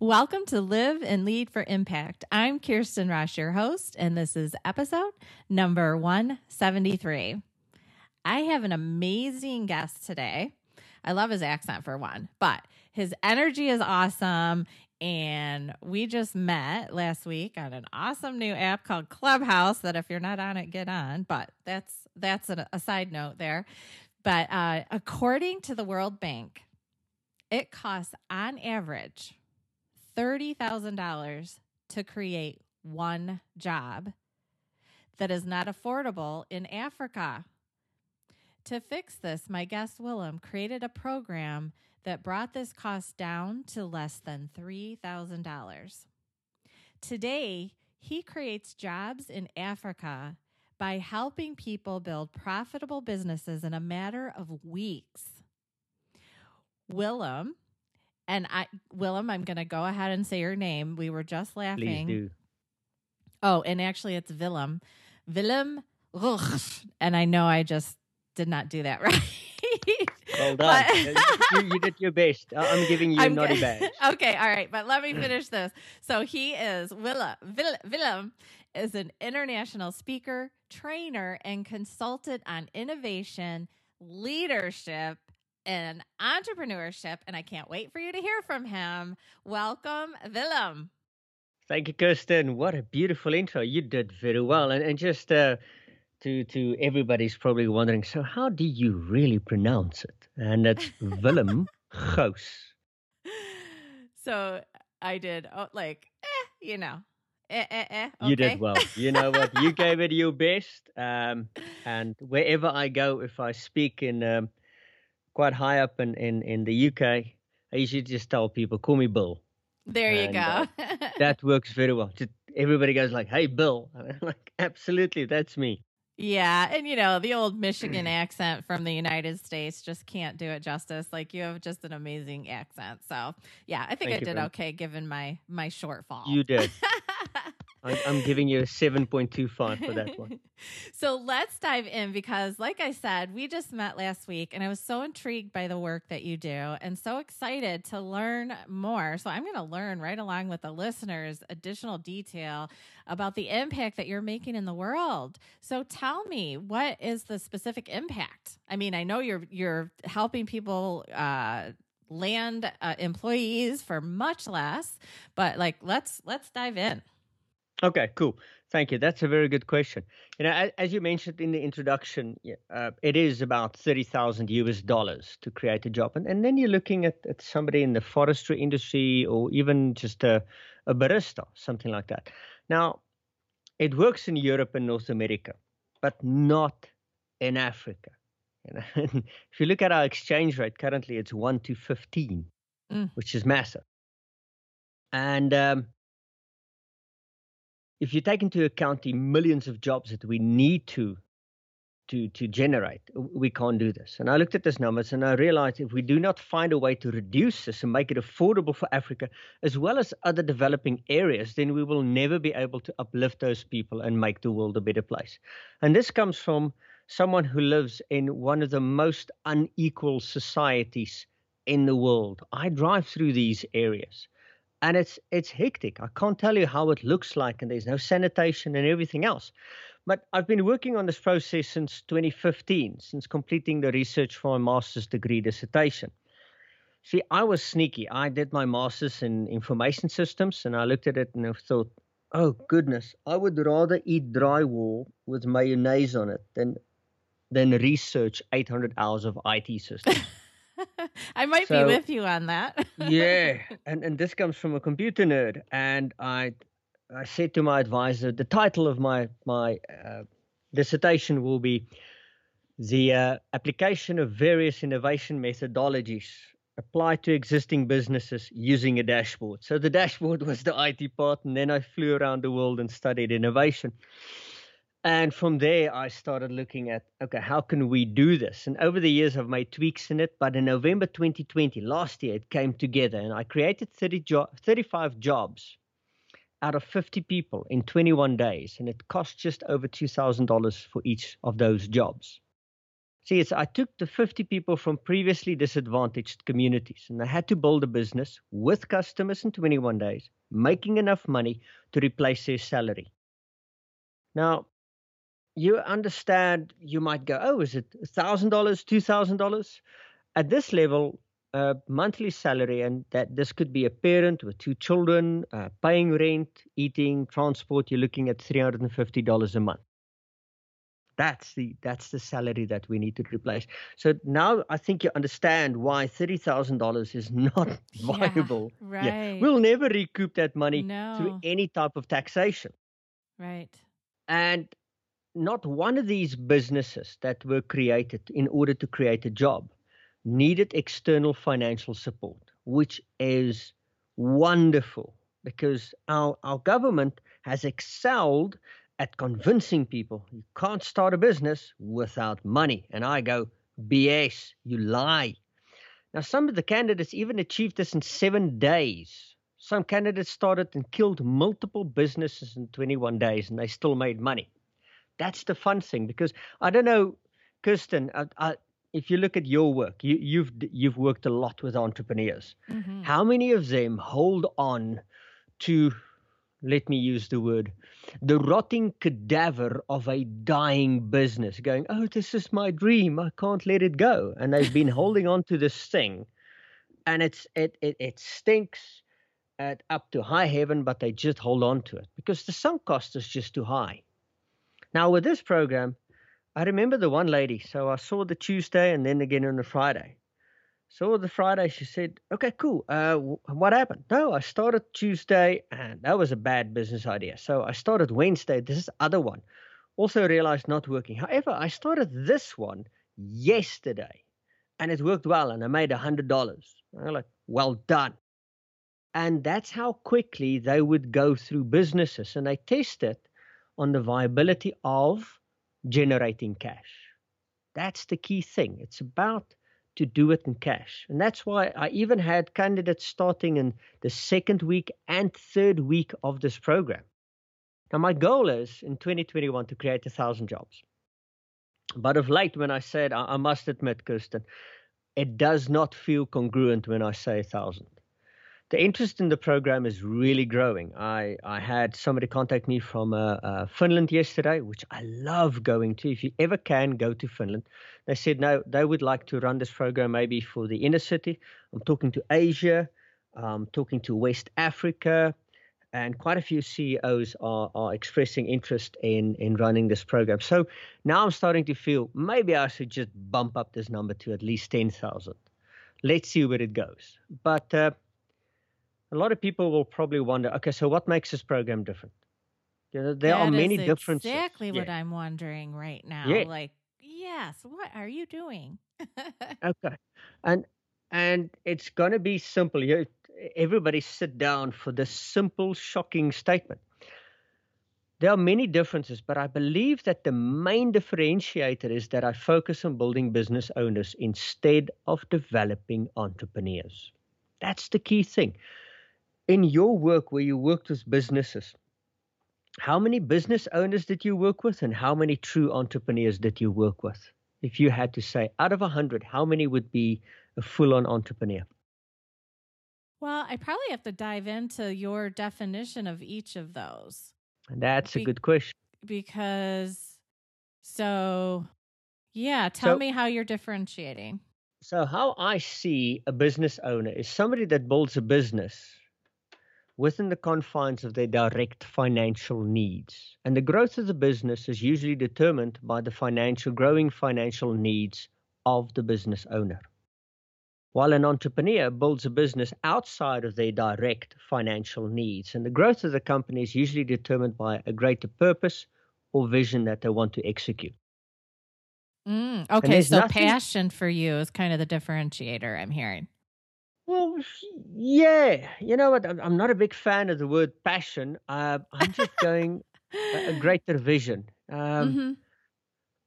Welcome to Live and Lead for Impact. I'm Kirsten Ross, your host, and this is episode number 173. I have an amazing guest today. I love his accent for one, but his energy is awesome. And we just met last week on an awesome new app called Clubhouse. That if you're not on it, get on. But that's that's a, a side note there. But uh, according to the World Bank, it costs on average $30,000 to create one job that is not affordable in Africa. To fix this, my guest Willem created a program that brought this cost down to less than $3,000. Today, he creates jobs in Africa by helping people build profitable businesses in a matter of weeks. Willem and I, Willem, I'm going to go ahead and say your name. We were just laughing. Please do. Oh, and actually, it's Willem. Willem Ruch. And I know I just did not do that right. Well done. you, you, did your best. I'm giving you a naughty badge. Okay, all right. But let me finish this. So he is, Willem, Willem is an international speaker, trainer, and consultant on innovation, leadership, and entrepreneurship, and I can't wait for you to hear from him. Welcome, Willem. Thank you, Kirsten. What a beautiful intro. You did very well. And, and just uh, to, to everybody's probably wondering, so how do you really pronounce it? And it's Willem Goos. So I did, oh, like, eh, you know, Eh, eh, eh. Okay. You did well. You know what? You gave it your best. Um, and wherever I go, if I speak in um, quite high up in, in, in the UK, I usually just tell people, call me Bill. There you go. uh, that works very well. Just, everybody goes like, hey, Bill. I'm like, absolutely, that's me. Yeah, and you know, the old Michigan accent from the United States just can't do it justice. Like you have just an amazing accent. So, yeah, I think Thank I did okay given my my shortfall. You did. I'm giving you a 7.25 for that one. so let's dive in because, like I said, we just met last week and I was so intrigued by the work that you do and so excited to learn more. So I'm going to learn right along with the listeners additional detail about the impact that you're making in the world. So tell me, what is the specific impact? I mean, I know you're you're helping people uh land uh, employees for much less, but like let's let's dive in. Okay, cool. Thank you. That's a very good question. You know, as, you mentioned in the introduction, uh, it is about thirty thousand US dollars to create a job, and, and then you're looking at, at somebody in the forestry industry or even just a, a barista, something like that. Now, it works in Europe and North America, but not in Africa. You know? if you look at our exchange rate currently, it's one to fifteen, Mm. which is massive. And um, if you take into account the millions of jobs that we need to to to generate, we can't do this. And I looked at these numbers and I realized if we do not find a way to reduce this and make it affordable for Africa as well as other developing areas, then we will never be able to uplift those people and make the world a better place. And this comes from someone who lives in one of the most unequal societies in the world. I drive through these areas and it's it's hectic. I can't tell you how it looks like, and there's no sanitation and everything else. But I've been working on this process since 2015, since completing the research for my master's degree dissertation. See, I was sneaky. I did my master's in information systems, and I looked at it and I thought, oh goodness, I would rather eat drywall with mayonnaise on it than than research 800 hours of IT systems. I might So- be with you on that. yeah, and and this comes from a computer nerd, and I I said to my advisor, the title of my my uh, dissertation will be the uh, application of various innovation methodologies applied to existing businesses using a dashboard. So the dashboard was the IT part, and then I flew around the world and studied innovation. And from there, I started looking at okay, how can we do this? And over the years, I've made tweaks in it. But in November 2020, last year, it came together, and I created 30 jo- 35 jobs out of 50 people in 21 days, and it cost just over $2,000 for each of those jobs. See, it's I took the 50 people from previously disadvantaged communities, and I had to build a business with customers in 21 days, making enough money to replace their salary. Now, you understand you might go, oh, is it $1,000, $2,000? At this level, a monthly salary, and that this could be a parent with two children, uh, paying rent, eating, transport, you're looking at $350 a month. That's the that's the salary that we need to replace. So now I think you understand why thirty thousand dollars is not viable. Yeah, right. Yeah. We'll never recoup that money no. through any type of taxation. Right. And not one of these businesses that were created in order to create a job needed external financial support, which is wonderful because our, our government has excelled at convincing people you can't start a business without money. And I go, BS, you lie. Now, some of the candidates even achieved this in seven days. Some candidates started and killed multiple businesses in 21 days and they still made money. That's the fun thing because I don't know, Kirsten. I, I, if you look at your work, you, you've you've worked a lot with entrepreneurs. Mm-hmm. How many of them hold on to, let me use the word, the rotting cadaver of a dying business, going, "Oh, this is my dream. I can't let it go," and they've been holding on to this thing, and it's it it, it stinks. At up to high heaven, but they just hold on to it because the sunk cost is just too high. Now, with this program, I remember the one lady. So I saw the Tuesday and then again on the Friday. So the Friday, she said, "Okay, cool. Uh, what happened?" No, I started Tuesday, and that was a bad business idea. So I started Wednesday. This is other one. Also realized not working. However, I started this one yesterday, and it worked well, and I made a hundred dollars. I'm like, "Well done." And that's how quickly they would go through businesses, and they tested on the viability of generating cash. That's the key thing. It's about to do it in cash. And that's why I even had candidates starting in the second week and third week of this program. Now, my goal is in 2021 to create a thousand jobs. But of late, when I said, I, must admit, Kirsten, it does not feel congruent when I say a thousand the interest in the program is really growing. I, I had somebody contact me from uh, uh, Finland yesterday, which I love going to. If you ever can, go to Finland. They said no, they would like to run this program maybe for the inner city. I'm talking to Asia, I'm talking to West Africa, and quite a few CEOs are, are expressing interest in, in running this program. So now I'm starting to feel maybe I should just bump up this number to at least 10,000. Let's see where it goes. But uh, a lot of people will probably wonder, okay, so what makes this program different? You know, there that are many differences. Exactly what I'm wondering right now. Yeah. Like, yes, what are you doing? okay, and and it's going to be simple. You, everybody sit down for this simple, shocking statement. There are many differences, but I believe that the main differentiator is that I focus on building business owners instead of developing entrepreneurs. That's the key thing in your work where you worked with businesses, how many business owners did you work with and how many true entrepreneurs did you work with? If you had to say out of 100, how many would be a full on entrepreneur? Well, I probably have to dive into your definition of each of those. And that's Be- a good question. Because, so, yeah, tell so, me how you're differentiating. So, how I see a business owner is somebody that builds a business within the confines of their direct financial needs. And the growth of the business is usually determined by the financial growing financial needs of the business owner. While an entrepreneur builds a business outside of their direct financial needs, and the growth of the company is usually determined by a greater purpose or vision that they want to execute. Mm, okay, so nothing... passion for you is kind of the differentiator I'm hearing. Well, yeah. You know what? I'm, I'm not a big fan of the word passion. Uh, I'm just going a, a greater vision. Um, mm-hmm.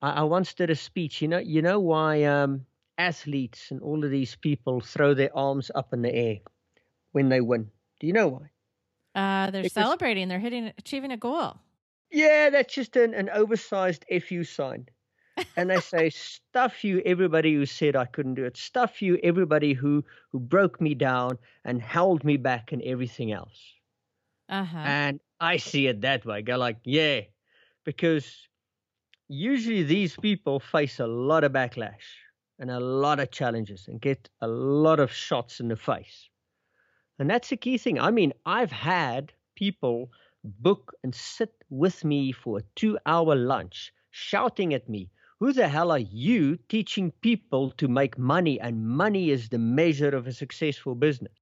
I, I, once did a speech. You know, you know why um, athletes and all of these people throw their arms up in the air when they win. Do you know why? Uh, they're because, celebrating. They're hitting, achieving a goal. Yeah, that's just an, an oversized FU sign and they say, "Stuff you, everybody who said I couldn't do it. Stuff you, everybody who who broke me down and held me back and everything else." Uh-huh. And I see it that way. Go like, yeah, because usually these people face a lot of backlash and a lot of challenges and get a lot of shots in the face. And that's the key thing. I mean, I've had people book and sit with me for a two hour lunch shouting at me, who the hell are you teaching people to make money? And money is the measure of a successful business.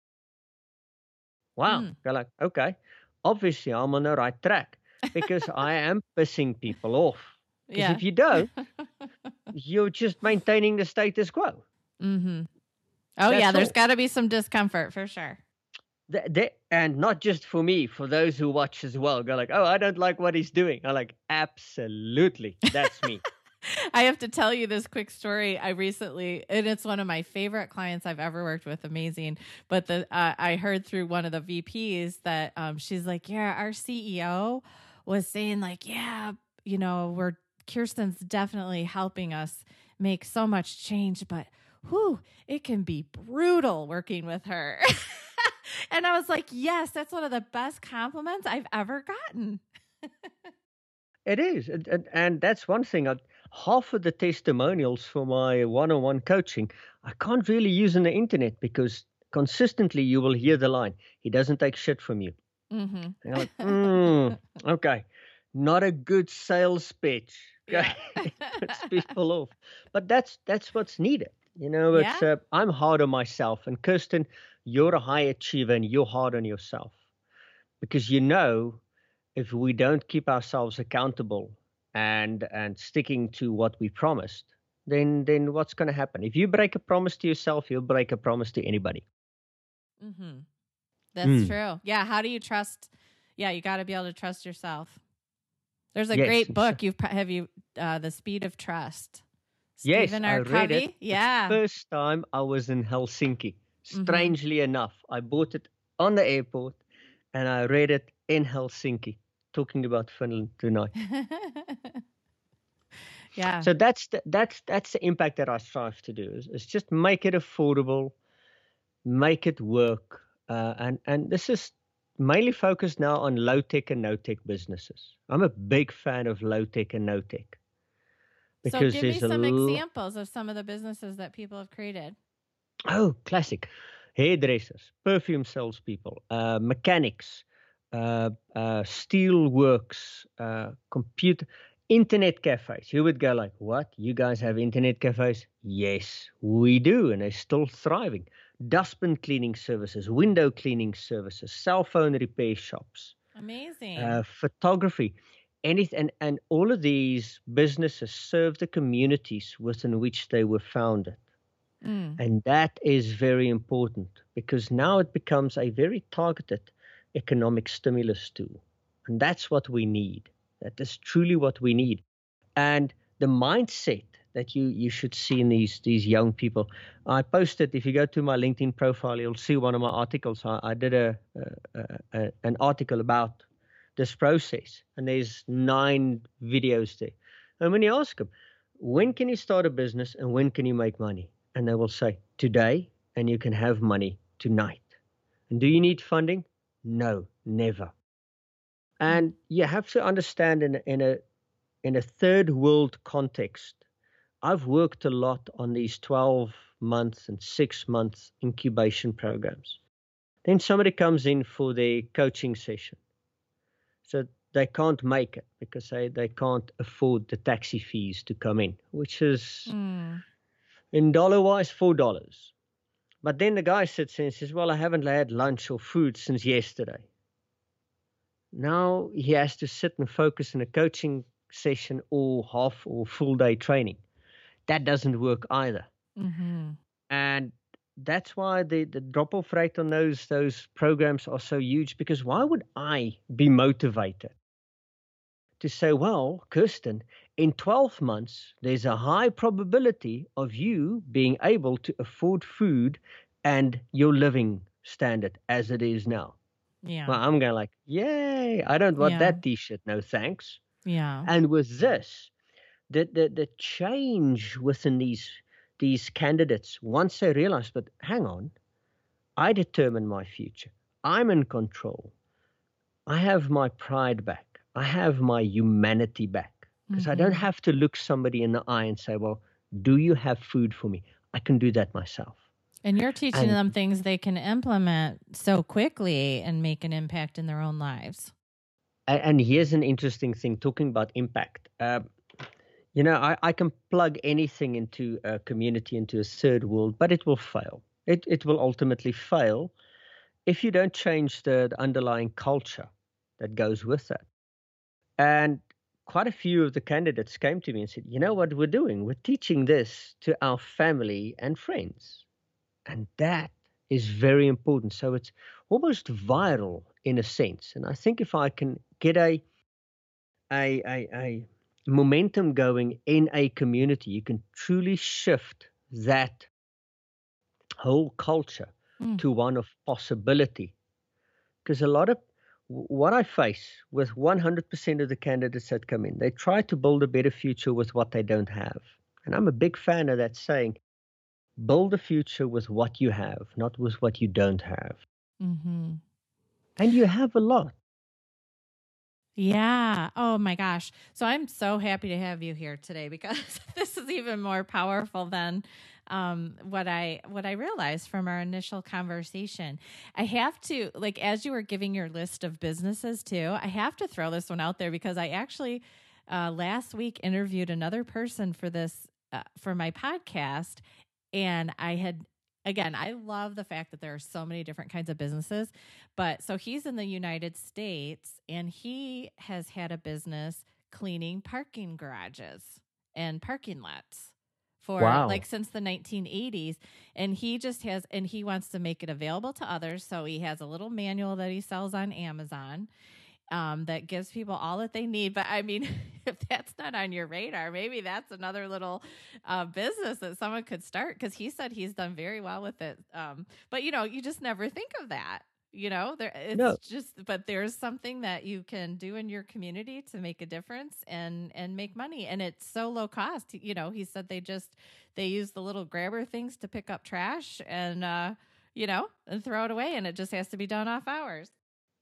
Wow. Mm. You're like, okay, obviously I'm on the right track because I am pissing people off. Because yeah. if you don't, you're just maintaining the status quo. Mm-hmm. Oh, That's yeah, there's got to be some discomfort for sure. The, the, and not just for me, for those who watch as well. Go like, oh, I don't like what he's doing. I'm like, absolutely, that's me. I have to tell you this quick story. I recently, and it's one of my favorite clients I've ever worked with. Amazing. But the uh, I heard through one of the VPs that um, she's like, yeah, our CEO was saying like, yeah, you know, we're Kirsten's definitely helping us make so much change, but whew, it can be brutal working with her. and I was like, yes, that's one of the best compliments I've ever gotten. it is, and, and, that's one thing. I, half of the testimonials for my one-on-one coaching I can't really use on the internet because consistently you will hear the line, "He doesn't take shit from you." Mm-hmm. Like, mm, okay, not a good sales pitch. Okay, yeah. people off. But that's that's what's needed. You know, it's yeah. uh, I'm hard on myself, and Kirsten, you're a high achiever, and you're hard on yourself because you know if we don't keep ourselves accountable and and sticking to what we promised, then then what's going to happen? If you break a promise to yourself, you'll break a promise to anybody. Mm-hmm. That's mm. true. Yeah. How do you trust? Yeah, you got to be able to trust yourself. There's a yes. great book. You've have you uh, the Speed of Trust. Stephen yes, R. I read Covey? it. Yeah. The first time I was in Helsinki. Mm-hmm. Strangely mm-hmm. enough, I bought it on the airport, and I read it in Helsinki talking about Finland tonight. yeah. So that's the, that's that's the impact that I strive to do is, is just make it affordable, make it work, uh, and and this is mainly focused now on low tech and no tech businesses. I'm a big fan of low tech and no tech. Because so give me some l- examples of some of the businesses that people have created. Oh, classic. Hairdressers, perfume salespeople, uh, mechanics, uh, uh, steel works, uh, computer, internet cafes. You would go like, "What? You guys have internet cafes?" Yes, we do, and they're still thriving. Dustbin cleaning services, window cleaning services, cell phone repair shops, amazing, uh, photography. Anything, and, and all of these businesses serve the communities within which they were founded. Mm. And that is very important because now it becomes a very targeted economic stimulus tool. And that's what we need. That is truly what we need. And the mindset that you you should see in these these young people. I posted if you go to my LinkedIn profile, you'll see one of my articles. I, I did a, a, a, an article about this process, and there's nine videos there. And when you ask them, when can you start a business and when can you make money, and they will say today, and you can have money tonight. And do you need funding? No, never. And you have to understand in, in a in a third world context, I've worked a lot on these 12 months and six months incubation programs. Then somebody comes in for their coaching session. So they can't make it because they, they can't afford the taxi fees to come in, which is mm. in dollar wise four dollars. But then the guy sits there and says, Well, I haven't had lunch or food since yesterday. Now he has to sit and focus in a coaching session or half or full day training. That doesn't work either. Mm-hmm. And that's why the, the drop off rate on those those programs are so huge because why would I be motivated to say, well, Kirsten, in 12 months, there's a high probability of you being able to afford food and your living standard as it is now. Yeah. Well, I'm going like, yay, I don't want Yeah. that t-shirt. No, thanks. yeah. And with this, the, the, the change within these these candidates, once they realize, but hang on, I determine my future. I'm in control. I have my pride back. I have my humanity back. Because I don't Mhm. have to look somebody in the eye and say, well, do you have food for me? I can do that myself. And you're teaching And- them things they can implement so quickly and make an impact in their own lives. And here's an interesting thing talking about impact. Uh, you know, I, I can plug anything into a community, into a third world, but it will fail. It, it will ultimately fail if you don't change the, the underlying culture that goes with that. And quite a few of the candidates came to me and said, you know what we're doing? We're teaching this to our family and friends. And that is very important. So it's almost viral in a sense. And I think if I can get a a, a, a momentum going in a community, you can truly shift that whole culture Mm. to one of possibility. Because a lot of what I face with 100% of the candidates that come in, they try to build a better future with what they don't have. And I'm a big fan of that saying build a future with what you have, not with what you don't have. Mm-hmm. And you have a lot. Yeah. Oh my gosh. So I'm so happy to have you here today because this is even more powerful than um, what I what I realized from our initial conversation. I have to like as you were giving your list of businesses too. I have to throw this one out there because I actually uh, last week interviewed another person for this uh, for my podcast, and I had again I love the fact that there are so many different kinds of businesses but so he's in the United States and he has had a business cleaning parking garages and parking lots for Wow. like since the 1980s. And he just has, and he wants to make it available to others. So he has a little manual that he sells on Amazon. Um, that gives people all that they need. But I mean, if that's not on your radar, maybe that's another little uh, business that someone could start because he said he's done very well with it. Um, but you know, you just never think of that. You know, there it's No. just but there's something that you can do in your community to make a difference and and make money and it's so low cost. You know, he said they just they use the little grabber things to pick up trash and uh you know, and throw it away and it just has to be done off hours.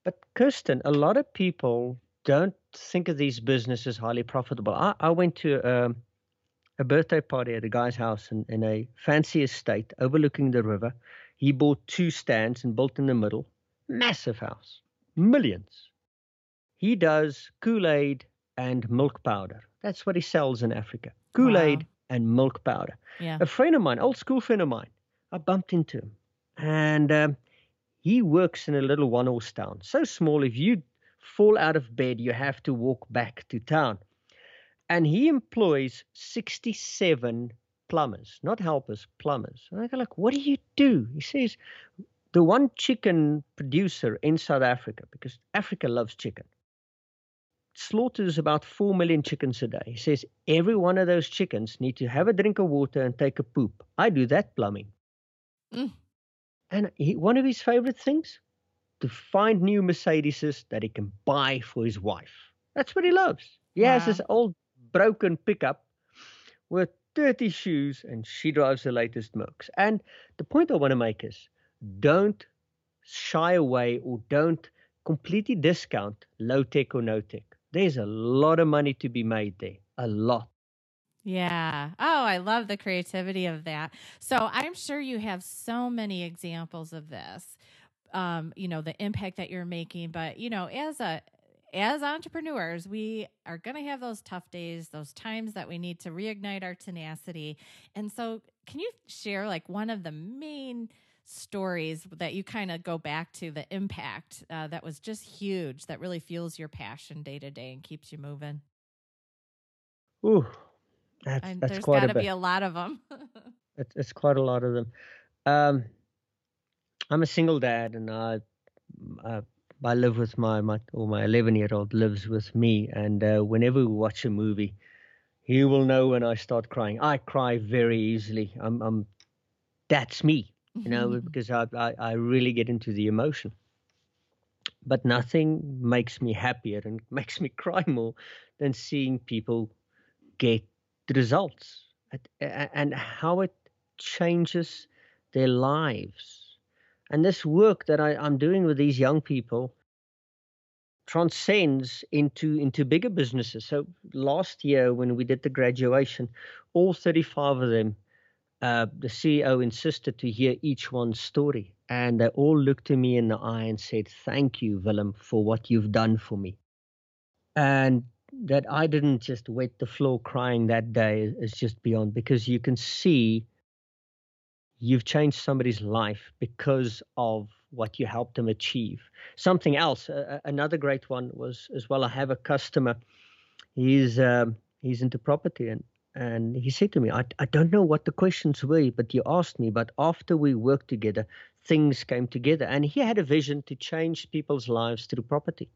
But Kirsten, a lot of people don't think of these businesses highly profitable. I, I went to um, a birthday party at a guy's house in, in a fancy estate overlooking the river. He bought two stands and built in the middle. Massive house, millions. He does Kool Aid and milk powder. That's what he sells in Africa Kool Aid Wow. and milk powder. Yeah. A friend of mine, old school friend of mine, I bumped into him. And um, he works in a little one horse town. So small, if you fall out of bed, you have to walk back to town. And he employs 67 plumbers, not helpers, plumbers. And I go like, what do you do? He says, the one chicken producer in South Africa, because Africa loves chicken, slaughters about 4 million chickens a day. He says, every one of those chickens need to have a drink of water and take a poop. I do that plumbing. Mm. And he, one of his favorite things, to find new Mercedeses that he can buy for his wife. That's what he loves. He has this old broken pickup with dirty shoes, and she drives the latest Mercs. And the point I want to make is don't shy away or don't completely discount low tech or no tech. There's a lot of money to be made there, a lot. Yeah. Oh, I love the creativity of that. So I'm sure you have so many examples of this. Um, you know, the impact that you're making, but you know, as a as entrepreneurs, we are going to have those tough days, those times that we need to reignite our tenacity. And so, can you share like one of the main stories that you kind of go back to the impact uh, that was just huge that really fuels your passion day to day and keeps you moving? Ooh, that's, And that's there's got to be a lot of them. It's, it's quite a lot of them. Um, I'm a single dad, and I, uh, I live with my my or my 11 year old lives with me, and uh, whenever we watch a movie, he will know when I start crying. I cry very easily. I'm, I'm that's me, you know, mm-hmm. because I, I I really get into the emotion. But nothing makes me happier and makes me cry more than seeing people get the results and how it changes their lives. And this work that I, I'm doing with these young people transcends into into bigger businesses. So last year when we did the graduation, all 35 of them, uh, the CEO insisted to hear each one's story, and they all looked at me in the eye and said, "Thank you, Willem, for what you've done for me." And that I didn't just wet the floor crying that day is just beyond because you can see you've changed somebody's life because of what you helped them achieve. Something else, uh, another great one was as well. I have a customer. He's um, he's into property and and he said to me, I, I don't know what the questions were, but you asked me. But after we worked together, things came together, and he had a vision to change people's lives through property.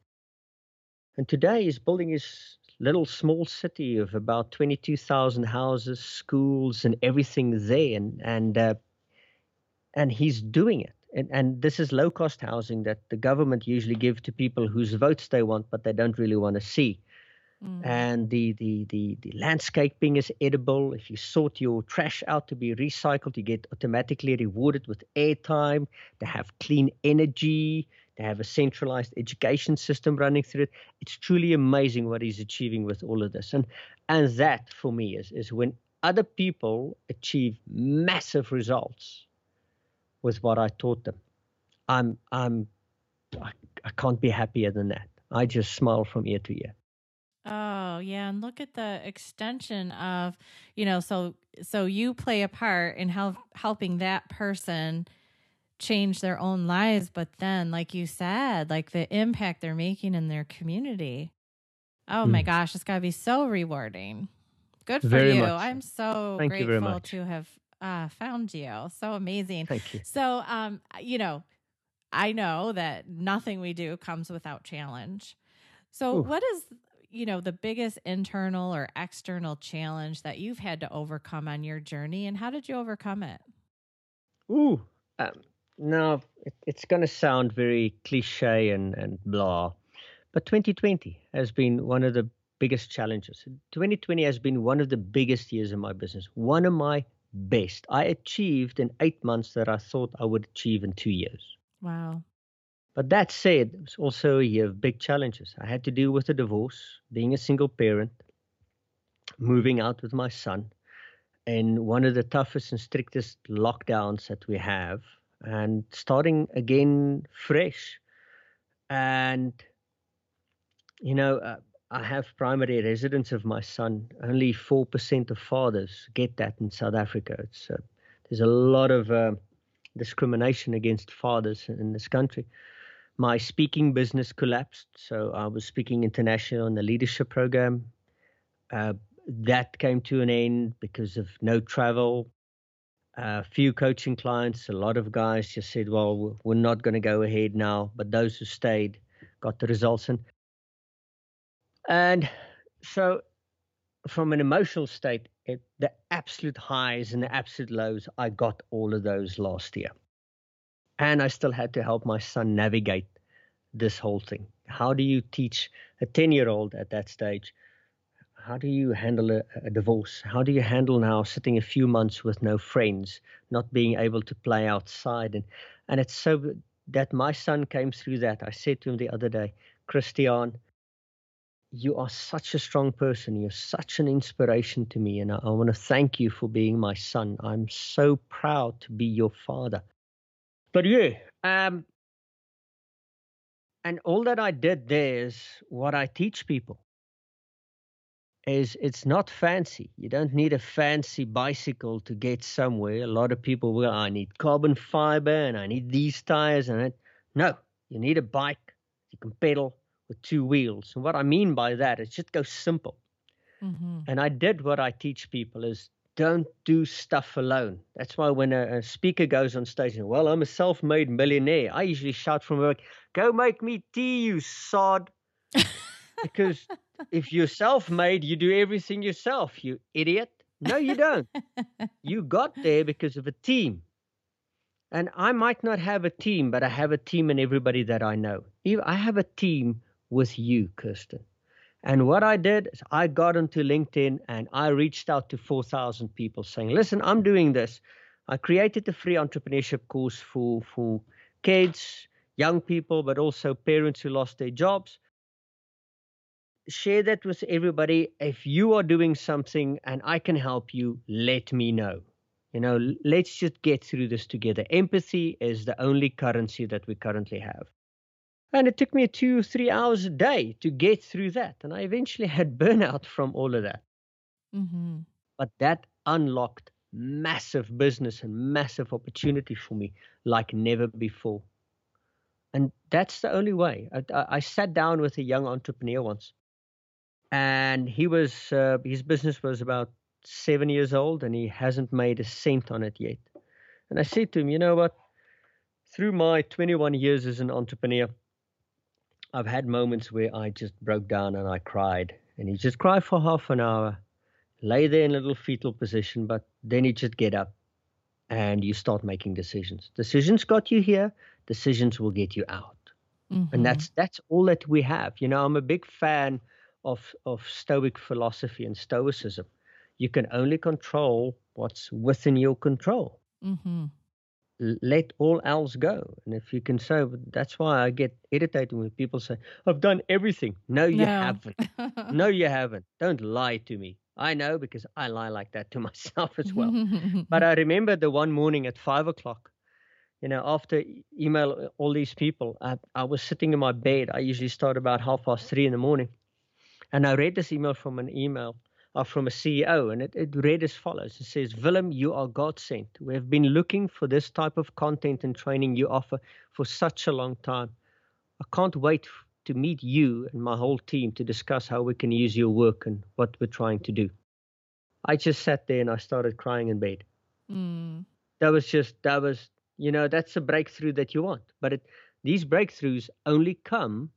And today he's building his little small city of about 22,000 houses, schools, and everything there. And, and, uh, and he's doing it. And, and this is low cost housing that the government usually give to people whose votes they want, but they don't really want to see. Mm. And the, the, the, the landscaping is edible. If you sort your trash out to be recycled, you get automatically rewarded with airtime. They have clean energy. They have a centralized education system running through it. It's truly amazing what he's achieving with all of this. And and that for me is is when other people achieve massive results with what I taught them. I'm I'm I, I can't be happier than that. I just smile from ear to ear. Oh, yeah, and look at the extension of, you know, so so you play a part in help helping that person change their own lives, but then, like you said, like the impact they're making in their community. Oh mm. my gosh, it's got to be so rewarding. Good for very you. Much. I'm so Thank grateful to have uh, found you. So amazing. Thank you. So, um, you know, I know that nothing we do comes without challenge. So, Ooh. what is you know the biggest internal or external challenge that you've had to overcome on your journey, and how did you overcome it? Ooh, um, no, it, it's going to sound very cliche and, and blah, but 2020 has been one of the biggest challenges. 2020 has been one of the biggest years in my business, one of my best. I achieved in eight months that I thought I would achieve in two years. Wow. But that said, it was also a year of big challenges. I had to deal with a divorce, being a single parent, moving out with my son, and one of the toughest and strictest lockdowns that we have and starting again fresh. And, you know, uh, I have primary residence of my son. Only 4% of fathers get that in South Africa. It's, uh, there's a lot of uh, discrimination against fathers in this country. My speaking business collapsed. So I was speaking international in the leadership program. Uh, that came to an end because of no travel, a few coaching clients, a lot of guys just said, well, we're not going to go ahead now. But those who stayed got the results. And, and so, from an emotional state, it, the absolute highs and the absolute lows, I got all of those last year. And I still had to help my son navigate this whole thing. How do you teach a 10 year old at that stage how do you handle a, a, divorce? How do you handle now sitting a few months with no friends, not being able to play outside? And, and it's so that my son came through that. I said to him the other day, Christian, you are such a strong person. You're such an inspiration to me. And I, I want to thank you for being my son. I'm so proud to be your father. But yeah, um, and all that I did there is what I teach people is it's not fancy. You don't need a fancy bicycle to get somewhere. A lot of people will, I need carbon fiber and I need these tires and it. No, you need a bike. You can pedal with two wheels. And what I mean by that is just go simple. Mm-hmm. And I did what I teach people is don't do stuff alone. That's why when a, a speaker goes on stage and, well, I'm a self made millionaire, I usually shout from work, go make me tea, you sod. because if you're self made, you do everything yourself, you idiot. No, you don't. you got there because of a team. And I might not have a team, but I have a team in everybody that I know. I have a team with you, Kirsten. And what I did is I got onto LinkedIn and I reached out to 4,000 people saying, listen, I'm doing this. I created a free entrepreneurship course for, for kids, young people, but also parents who lost their jobs. Share that with everybody. If you are doing something and I can help you, let me know. You know, let's just get through this together. Empathy is the only currency that we currently have. And it took me two, three hours a day to get through that. And I eventually had burnout from all of that. Mm-hmm. But that unlocked massive business and massive opportunity for me like never before. And that's the only way. I, I, I sat down with a young entrepreneur once, and he was uh, his business was about seven years old, and he hasn't made a cent on it yet. And I said to him, you know what? Through my 21 years as an entrepreneur, I've had moments where I just broke down and I cried. And he just cried for half an hour, lay there in a little fetal position, but then he just get up and you start making decisions. Decisions got you here, decisions will get you out. Mm-hmm. And that's that's all that we have. You know, I'm a big fan of of Stoic philosophy and Stoicism. You can only control what's within your control. Mm-hmm let all else go. And if you can say, that's why I get irritated when people say, I've done everything. No, you no. haven't. no, you haven't. Don't lie to me. I know because I lie like that to myself as well. but I remember the one morning at five o'clock, you know, after email uh, all these people, I, I was sitting in my bed. I usually start about half past three in the morning. And I read this email from an email are from a CEO, and it, it read as follows It says, Willem, you are God sent. We have been looking for this type of content and training you offer for such a long time. I can't wait to meet you and my whole team to discuss how we can use your work and what we're trying to do. I just sat there and I started crying in bed. Mm. That was just, that was, you know, that's a breakthrough that you want. But it, these breakthroughs only come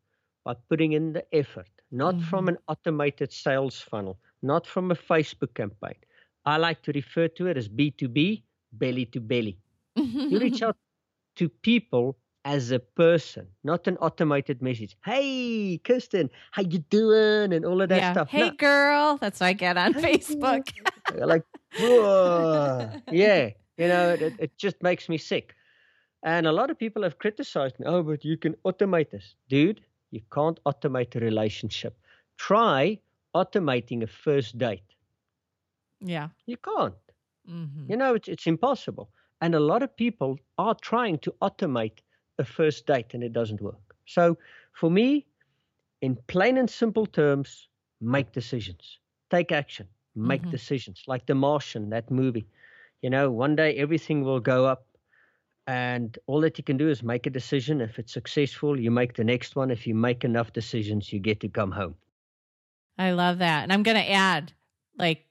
by putting in the effort, not mm-hmm. from an automated sales funnel, not from a Facebook campaign. I like to refer to it as B2B, belly to belly. you reach out to people as a person, not an automated message. Hey, Kirsten, how you doing? And all of that yeah. stuff. Hey, no. girl. That's what I get on Facebook. like, yeah, you know, it, it just makes me sick. And a lot of people have criticized me. Oh, but you can automate this. Dude, you can't automate a relationship. Try automating a first date. Yeah. You can't. Mm-hmm. You know, it's, it's impossible. And a lot of people are trying to automate a first date and it doesn't work. So for me, in plain and simple terms, make decisions, take action, make mm-hmm. decisions. Like The Martian, that movie. You know, one day everything will go up and all that you can do is make a decision. If it's successful, you make the next one. If you make enough decisions, you get to come home. I love that. And I'm going to add like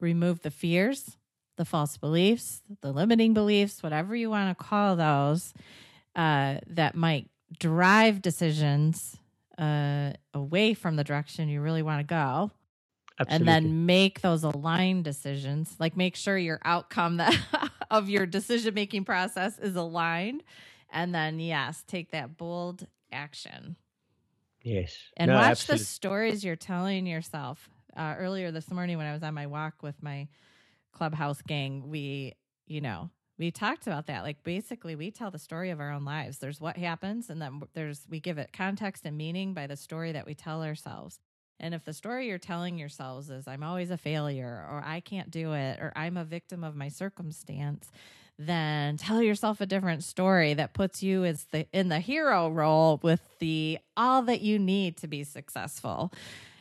remove the fears, the false beliefs, the limiting beliefs, whatever you want to call those uh, that might drive decisions uh, away from the direction you really want to go. Absolutely. And then make those aligned decisions. Like make sure your outcome that of your decision making process is aligned. And then yes, take that bold action. Yes. And no, watch absolutely. the stories you're telling yourself. Uh, earlier this morning, when I was on my walk with my clubhouse gang, we, you know, we talked about that. Like basically, we tell the story of our own lives. There's what happens, and then there's we give it context and meaning by the story that we tell ourselves. And if the story you're telling yourselves is I'm always a failure, or I can't do it, or I'm a victim of my circumstance, then tell yourself a different story that puts you as the in the hero role with the all that you need to be successful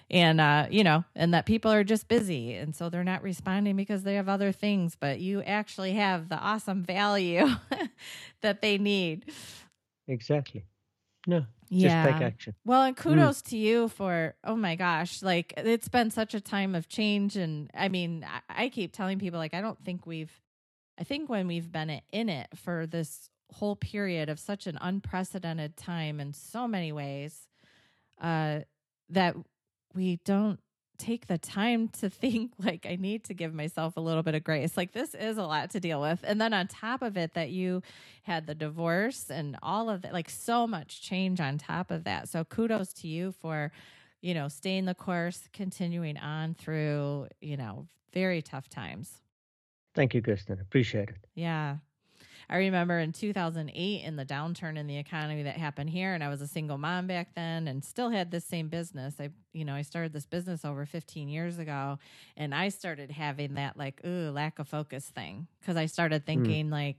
and uh, you know and that people are just busy and so they're not responding because they have other things but you actually have the awesome value that they need exactly No, yeah. just take action. Well, and kudos mm. to you for, oh my gosh, like it's been such a time of change. And I mean, I, I keep telling people, like, I don't think we've, I think when we've been in it for this whole period of such an unprecedented time in so many ways, uh, that we don't take the time to think like I need to give myself a little bit of grace. Like this is a lot to deal with. And then on top of it that you had the divorce and all of that like so much change on top of that. So kudos to you for you know staying the course, continuing on through, you know, very tough times. Thank you, Kirsten. Appreciate it. Yeah. I remember in 2008 in the downturn in the economy that happened here, and I was a single mom back then and still had this same business. I, you know, I started this business over 15 years ago, and I started having that like, ooh, lack of focus thing because I started hmm. thinking mm. like,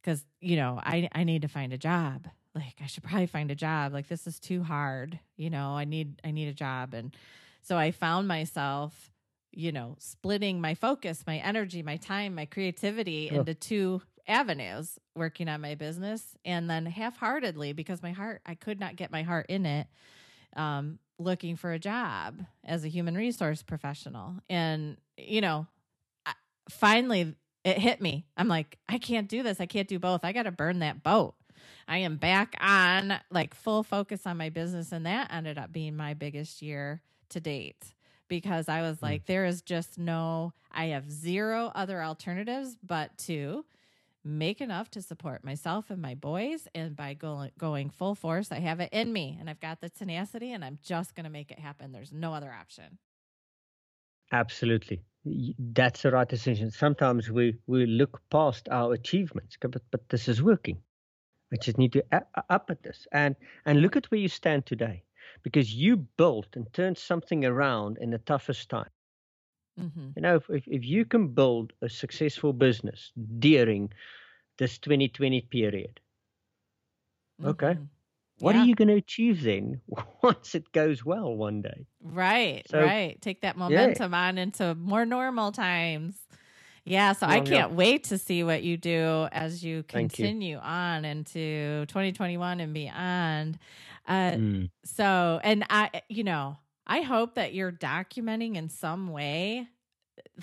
because you know, I I need to find a job. Like I should probably find a job. Like this is too hard. You know, I need I need a job, and so I found myself you know, splitting my focus, my energy, my time, my creativity into two avenues working on my business and then half-heartedly because my heart i could not get my heart in it um, looking for a job as a human resource professional. And you know I, finally it hit me. I'm like i can't do this. I can't do both. I got to burn that boat. I am back on like full focus on my business and that ended up being my biggest year to date because i was hmm. like there is just no i have zero other alternatives but to make enough to support myself and my boys. And by going going full force, I have it in me and I've got the tenacity and I'm just going to make it happen. There's no other option. Absolutely. That's the right decision. Sometimes we, we look past our achievements, but, but this is working. I just need to up at this and, and look at where you stand today because you built and turned something around in the toughest time. Mm-hmm. You know, if, if, if you can build a successful business during this 2020 period, mm-hmm. okay, what yeah. are you going to achieve then once it goes well one day? Right, so, right. Take that momentum yeah. on into more normal times. Yeah, so I can't wait to see what you do as you continue you. on into 2021 and beyond. Uh, mm. So, and I, you know, I hope that you're documenting in some way,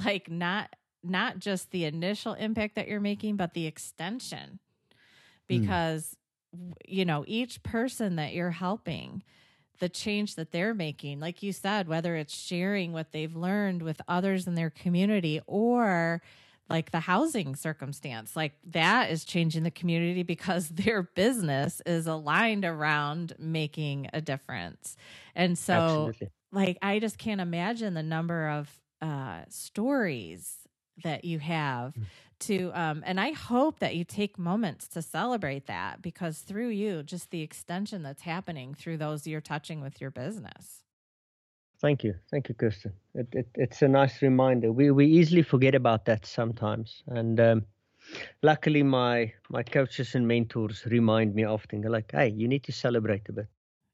like not not just the initial impact that you're making, but the extension, hmm. because mm. you know each person that you're helping the change that they're making like you said whether it's sharing what they've learned with others in their community or like the housing circumstance. Like that is changing the community because their business is aligned around making a difference. And so Absolutely. like I just can't imagine the number of uh, stories that you have mm. to um, and i hope that you take moments to celebrate that because through you just the extension that's happening through those you're touching with your business thank you thank you kirsten it, it, it's a nice reminder we, we easily forget about that sometimes and um, luckily my my coaches and mentors remind me often they're like hey you need to celebrate a bit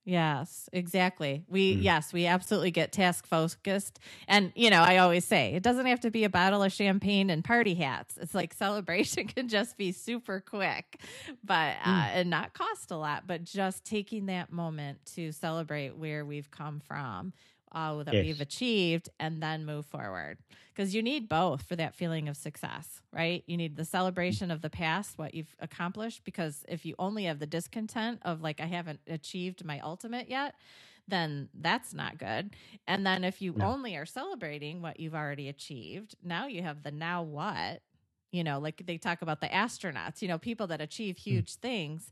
Yes, exactly. We mm. yes, we absolutely get task focused. And you know, I always say it doesn't have to be a bottle of champagne and party hats. It's like celebration can just be super quick, but uh, mm. and not cost a lot, but just taking that moment to celebrate where we've come from uh, that yes. we've achieved and then move forward. Because you need both for that feeling of success, right? You need the celebration of the past, what you've accomplished. Because if you only have the discontent of, like, I haven't achieved my ultimate yet, then that's not good. And then if you no. only are celebrating what you've already achieved, now you have the now what, you know, like they talk about the astronauts, you know, people that achieve hmm. huge mm. things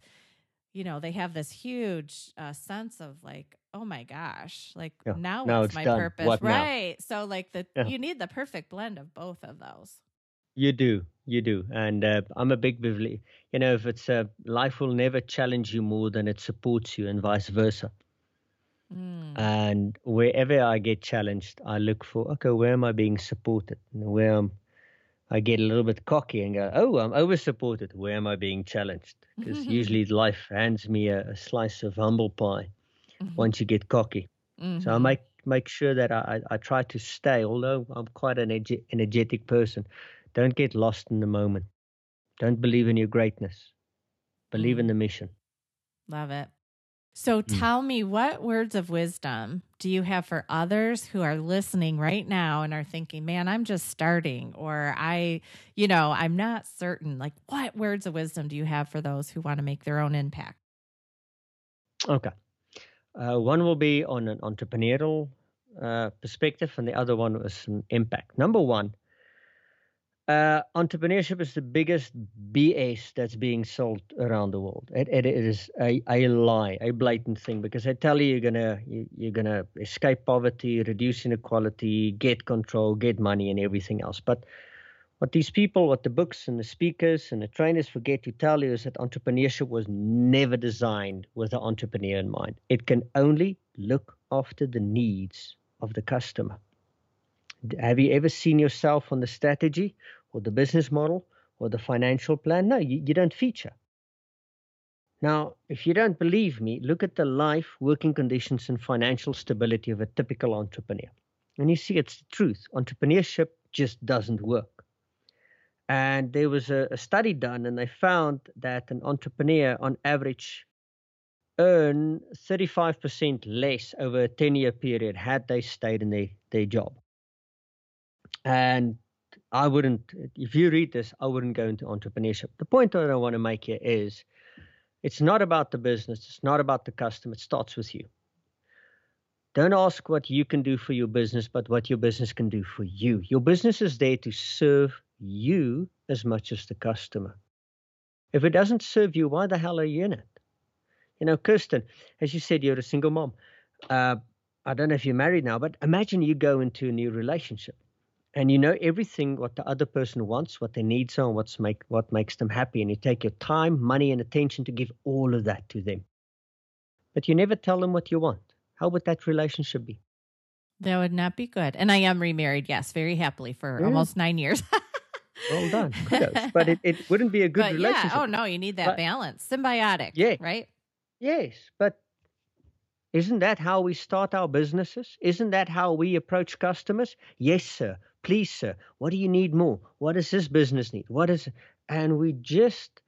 you know they have this huge uh, sense of like oh my gosh like yeah. now, now what's my done. purpose what right now? so like the yeah. you need the perfect blend of both of those you do you do and uh, i'm a big believer you know if it's uh, life will never challenge you more than it supports you and vice versa mm. and wherever i get challenged i look for okay where am i being supported where am I get a little bit cocky and go, "Oh, I'm over supported. Where am I being challenged?" Because usually life hands me a, a slice of humble pie mm-hmm. once you get cocky. Mm-hmm. So I mm-hmm. make make sure that I, I, I try to stay. Although I'm quite an energetic person, don't get lost in the moment. Don't believe in your greatness. Believe mm. in the mission. Love it. So tell me, what words of wisdom do you have for others who are listening right now and are thinking, man, I'm just starting, or I, you know, I'm not certain? Like, what words of wisdom do you have for those who want to make their own impact? Okay. Uh, one will be on an entrepreneurial uh, perspective, and the other one was an impact. Number one, uh, entrepreneurship is the biggest BS that's being sold around the world. It, it, is a, a lie, a blatant thing, because they tell you you're gonna you, you're gonna escape poverty, reduce inequality, get control, get money, and everything else. But what these people, what the books and the speakers and the trainers forget to tell you is that entrepreneurship was never designed with the entrepreneur in mind. It can only look after the needs of the customer. Have you ever seen yourself on the strategy or the business model or the financial plan. No, you, you don't feature. Now, if you don't believe me, look at the life, working conditions, and financial stability of a typical entrepreneur. And you see it's the truth. Entrepreneurship just doesn't work. And there was a, a study done, and they found that an entrepreneur, on average, earn 35% less over a 10 year period had they stayed in their, their job. And I wouldn't, if you read this, I wouldn't go into entrepreneurship. The point that I want to make here is it's not about the business, it's not about the customer, it starts with you. Don't ask what you can do for your business, but what your business can do for you. Your business is there to serve you as much as the customer. If it doesn't serve you, why the hell are you in it? You know, Kirsten, as you said, you're a single mom. Uh, I don't know if you're married now, but imagine you go into a new relationship and you know everything what the other person wants, what their needs are, and what's make what makes them happy, and you take your time, money, and attention to give all of that to them. But you never tell them what you want. How would that relationship be? That would not be good. And I am remarried, yes, very happily for yeah. almost nine years. well done. Kudos. But it, it wouldn't be a good but relationship. Yeah. Oh no, you need that but, balance. Symbiotic. Yeah. Right? Yes. But isn't that how we start our businesses? Isn't that how we approach customers? Yes, sir. Please, sir. What do you need more? What does this business need? What is and we just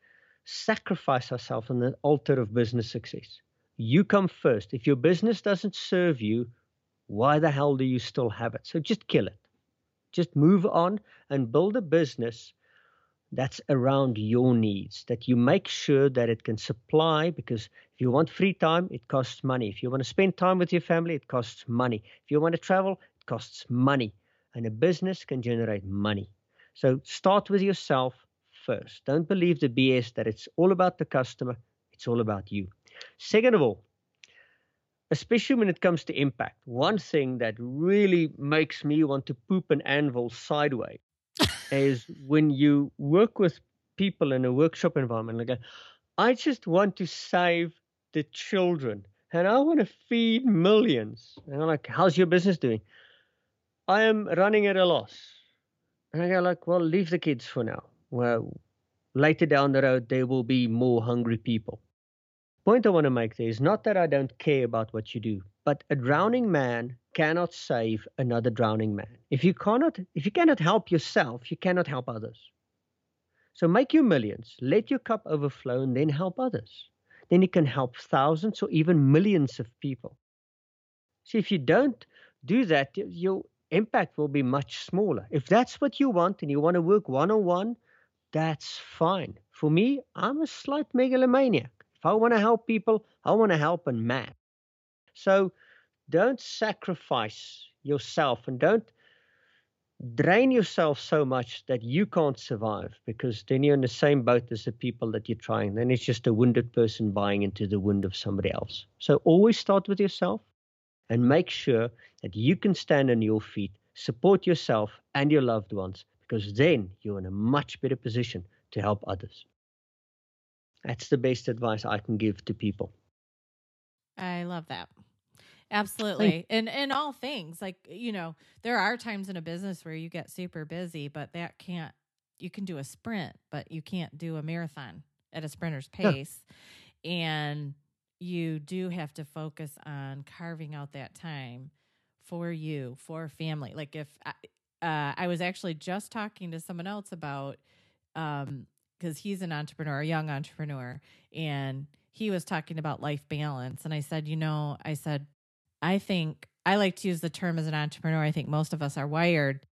sacrifice ourselves on the altar of business success. You come first. If your business doesn't serve you, why the hell do you still have it? So just kill it. Just move on and build a business that's around your needs, that you make sure that it can supply. Because if you want free time, it costs money. If you want to spend time with your family, it costs money. If you want to travel, it costs money. And a business can generate money. So start with yourself first. Don't believe the BS that it's all about the customer, it's all about you. Second of all, especially when it comes to impact, one thing that really makes me want to poop an anvil sideways is when you work with people in a workshop environment, like, I just want to save the children and I want to feed millions. And I'm like, how's your business doing? I am running at a loss. And I go like, well, leave the kids for now. Well, later down the road, there will be more hungry people. Point I want to make there is not that I don't care about what you do, but a drowning man cannot save another drowning man. If you cannot, if you cannot help yourself, you cannot help others. So make your millions, let your cup overflow, and then help others. Then you can help thousands or even millions of people. See, if you don't do that, your impact will be much smaller. If that's what you want and you want to work one on one, that's fine. For me, I'm a slight megalomaniac. If I want to help people, I want to help en masse. So don't sacrifice yourself and don't drain yourself so much that you can't survive because then you're in the same boat as the people that you're trying. Then it's just a wounded person buying into the wound of somebody else. So always start with yourself and make sure that you can stand on your feet, support yourself and your loved ones, because then you're in a much better position to help others. That's the best advice I can give to people. I love that. Absolutely. And in all things, like, you know, there are times in a business where you get super busy, but that can't, you can do a sprint, but you can't do a marathon at a sprinter's pace. Yeah. And you do have to focus on carving out that time for you, for family. Like, if I, uh, I was actually just talking to someone else about, um, because he's an entrepreneur, a young entrepreneur, and he was talking about life balance. And I said, you know, I said, I think I like to use the term as an entrepreneur. I think most of us are wired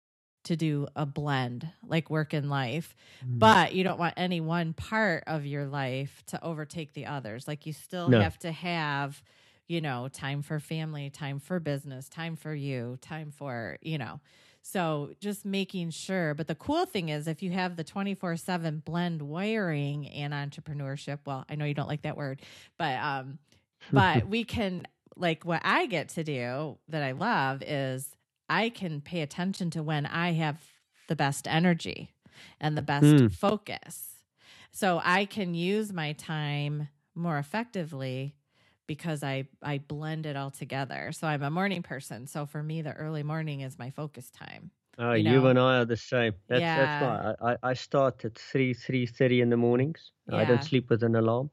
to do a blend, like work and life, mm. but you don't want any one part of your life to overtake the others. Like you still no. have to have, you know, time for family, time for business, time for you, time for, you know, so just making sure. But the cool thing is, if you have the 24 7 blend wiring and entrepreneurship, well, I know you don't like that word, but, um, but we can, like, what I get to do that I love is I can pay attention to when I have the best energy and the best mm. focus. So I can use my time more effectively because I I blend it all together. So I'm a morning person. So for me, the early morning is my focus time. Oh, you, you and I are the same. That's yeah. that's why I, I start at three three thirty in the mornings. Yeah. I don't sleep with an alarm.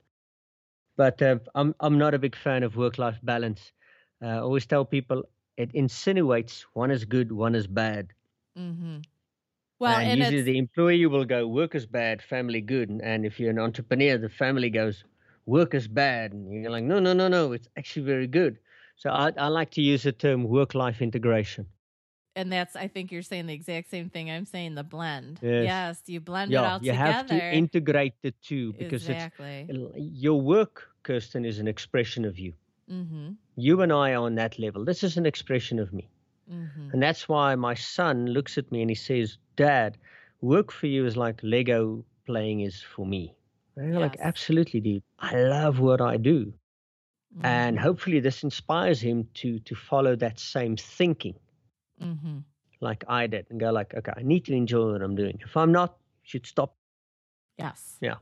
But uh, I'm I'm not a big fan of work life balance. Uh, I always tell people it insinuates one is good, one is bad. Mm-hmm. Well, and, and usually the employee will go work is bad, family good, and if you're an entrepreneur, the family goes work is bad. And you're like, no, no, no, no, it's actually very good. So I, I like to use the term work life integration. And that's, I think you're saying the exact same thing I'm saying, the blend. Yes, yes you blend yeah, it all you together. You have to integrate the two because exactly. your work, Kirsten, is an expression of you. Mm-hmm. You and I are on that level. This is an expression of me. Mm-hmm. And that's why my son looks at me and he says, Dad, work for you is like Lego playing is for me. And yes. like, absolutely, dude. I love what I do. Mm-hmm. And hopefully this inspires him to to follow that same thinking. Mm-hmm. Like I did and go like, okay, I need to enjoy what I'm doing. If I'm not, should stop. Yes. Yeah.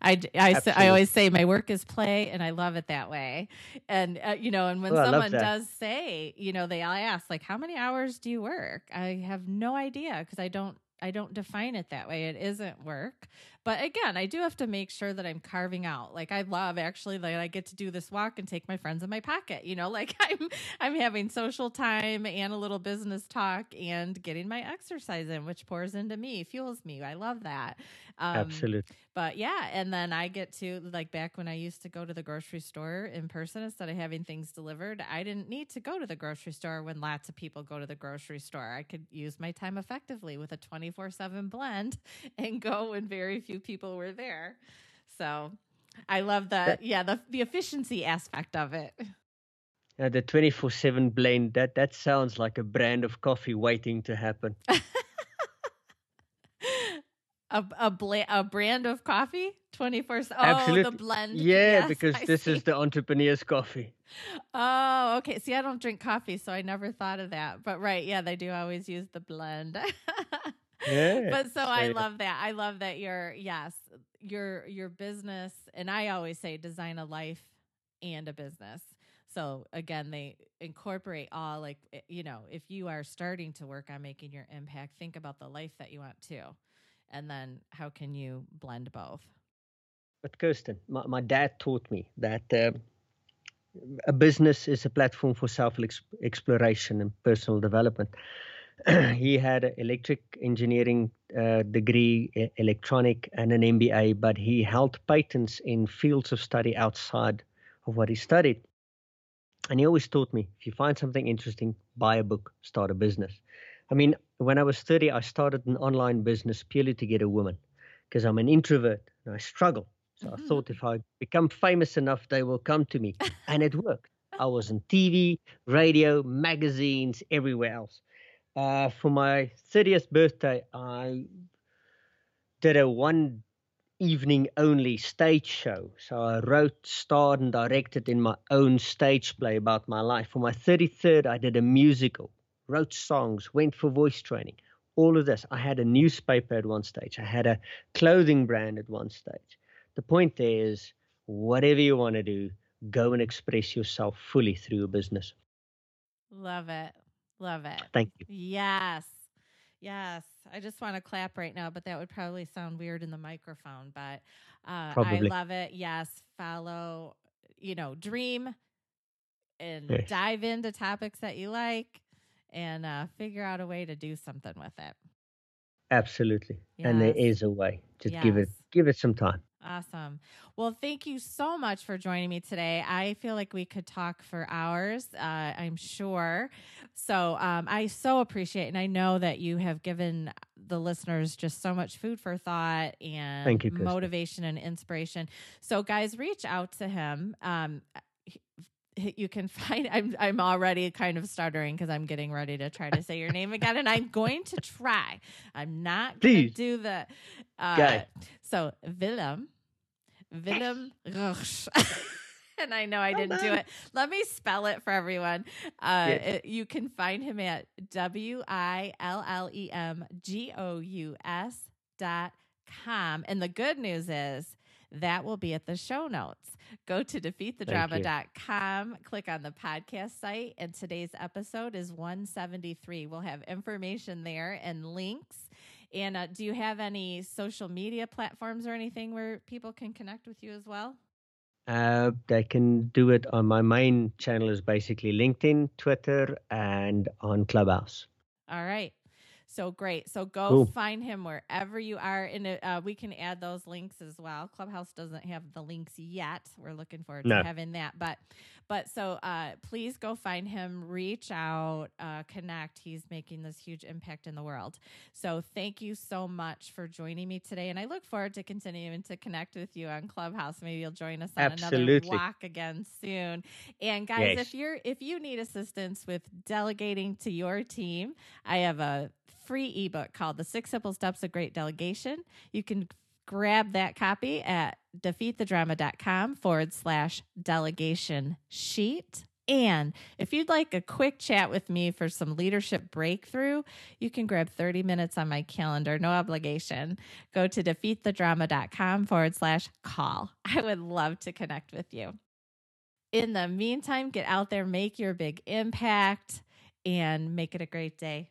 I, I, I always say my work is play and I love it that way. And, uh, you know, and when well, someone does say, you know, they I ask like, how many hours do you work? I have no idea because I don't, I don't define it that way. It isn't work. But again, I do have to make sure that I'm carving out. Like I love actually that I get to do this walk and take my friends in my pocket. You know, like I'm I'm having social time and a little business talk and getting my exercise in, which pours into me, fuels me. I love that. Um, Absolutely. But yeah, and then I get to like back when I used to go to the grocery store in person instead of having things delivered, I didn't need to go to the grocery store when lots of people go to the grocery store. I could use my time effectively with a 24/7 blend and go in very few people were there. So, I love that yeah, the the efficiency aspect of it. Uh, the 24/7 blend that that sounds like a brand of coffee waiting to happen. a a, bla- a brand of coffee 24 oh Absolutely. the blend yeah yes, because I this see. is the entrepreneur's coffee oh okay see i don't drink coffee so i never thought of that but right yeah they do always use the blend yeah. But so i love that. I love that your yes your your business and i always say design a life and a business. So again they incorporate all like eh, you know if you are starting to work on making your impact think about the life that you want to and then how can you blend both? But kirsten my, my dad taught me that uh, a business is a platform for self exploration and personal development he had an electric engineering uh, degree electronic and an mba but he held patents in fields of study outside of what he studied and he always taught me if you find something interesting buy a book start a business I mean, when I was 30, I started an online business purely to get a woman because I'm an introvert and I struggle. So mm-hmm. I thought if I become famous enough, they will come to me. And it worked. I was on TV, radio, magazines, everywhere else. Uh, for my 30th birthday, I did a one evening only stage show. So I wrote, starred, and directed in my own stage play about my life. For my 33rd, I did a musical wrote songs, went for voice training, all of this. I had a newspaper at one stage, I had a clothing brand at one stage. The point there is whatever you want to do, go and express yourself fully through a business. Love it. Love it. Thank you. Yes. Yes. I just want to clap right now, but that would probably sound weird in the microphone. But uh, I love it. Yes. Follow, you know, dream and yes. dive into topics that you like and uh, figure out a way to do something with it. Absolutely, yes. and there is a way. Just yes. give it give it some time. Awesome. Well, thank you so much for joining me today. I feel like we could talk for hours, uh, I'm sure. So um, I so appreciate, and I know that you have given the listeners just so much food for thought and Thank you, motivation and inspiration. So, guys, reach out to him. Um, you can find I'm I'm already kind of stuttering because I'm getting ready to try to say your name again, and I'm going to try. I'm not going to do the. Uh, so Willem, Willem Rush. and I know I didn't do it. Let me spell it for everyone. Uh, yes. it, you can find him at W I L L E M G O U S dot com. And the good news is that will be at the show notes. Go to defeatthedrama.com, click on the podcast site, and today's episode is 173. We'll have information there and links. And uh, do you have any social media platforms or anything where people can connect with you as well? Uh, they can do it on my main channel is basically LinkedIn, Twitter, and on Clubhouse. All right. So great. So go cool. find him wherever you are. And uh, we can add those links as well. Clubhouse doesn't have the links yet. We're looking forward no. to having that. But but so uh, please go find him, reach out, uh, connect. He's making this huge impact in the world. So thank you so much for joining me today. And I look forward to continuing to connect with you on Clubhouse. Maybe you'll join us on Absolutely. another walk again soon. And guys, yes. if you're if you need assistance with delegating to your team, I have a free ebook called The Six Simple Steps of Great Delegation. You can grab that copy at defeatthedrama.com forward slash delegation sheet. And if you'd like a quick chat with me for some leadership breakthrough, you can grab 30 minutes on my calendar, no obligation. Go to defeatthedrama.com forward slash call. I would love to connect with you. In the meantime, get out there, make your big impact, and make it a great day.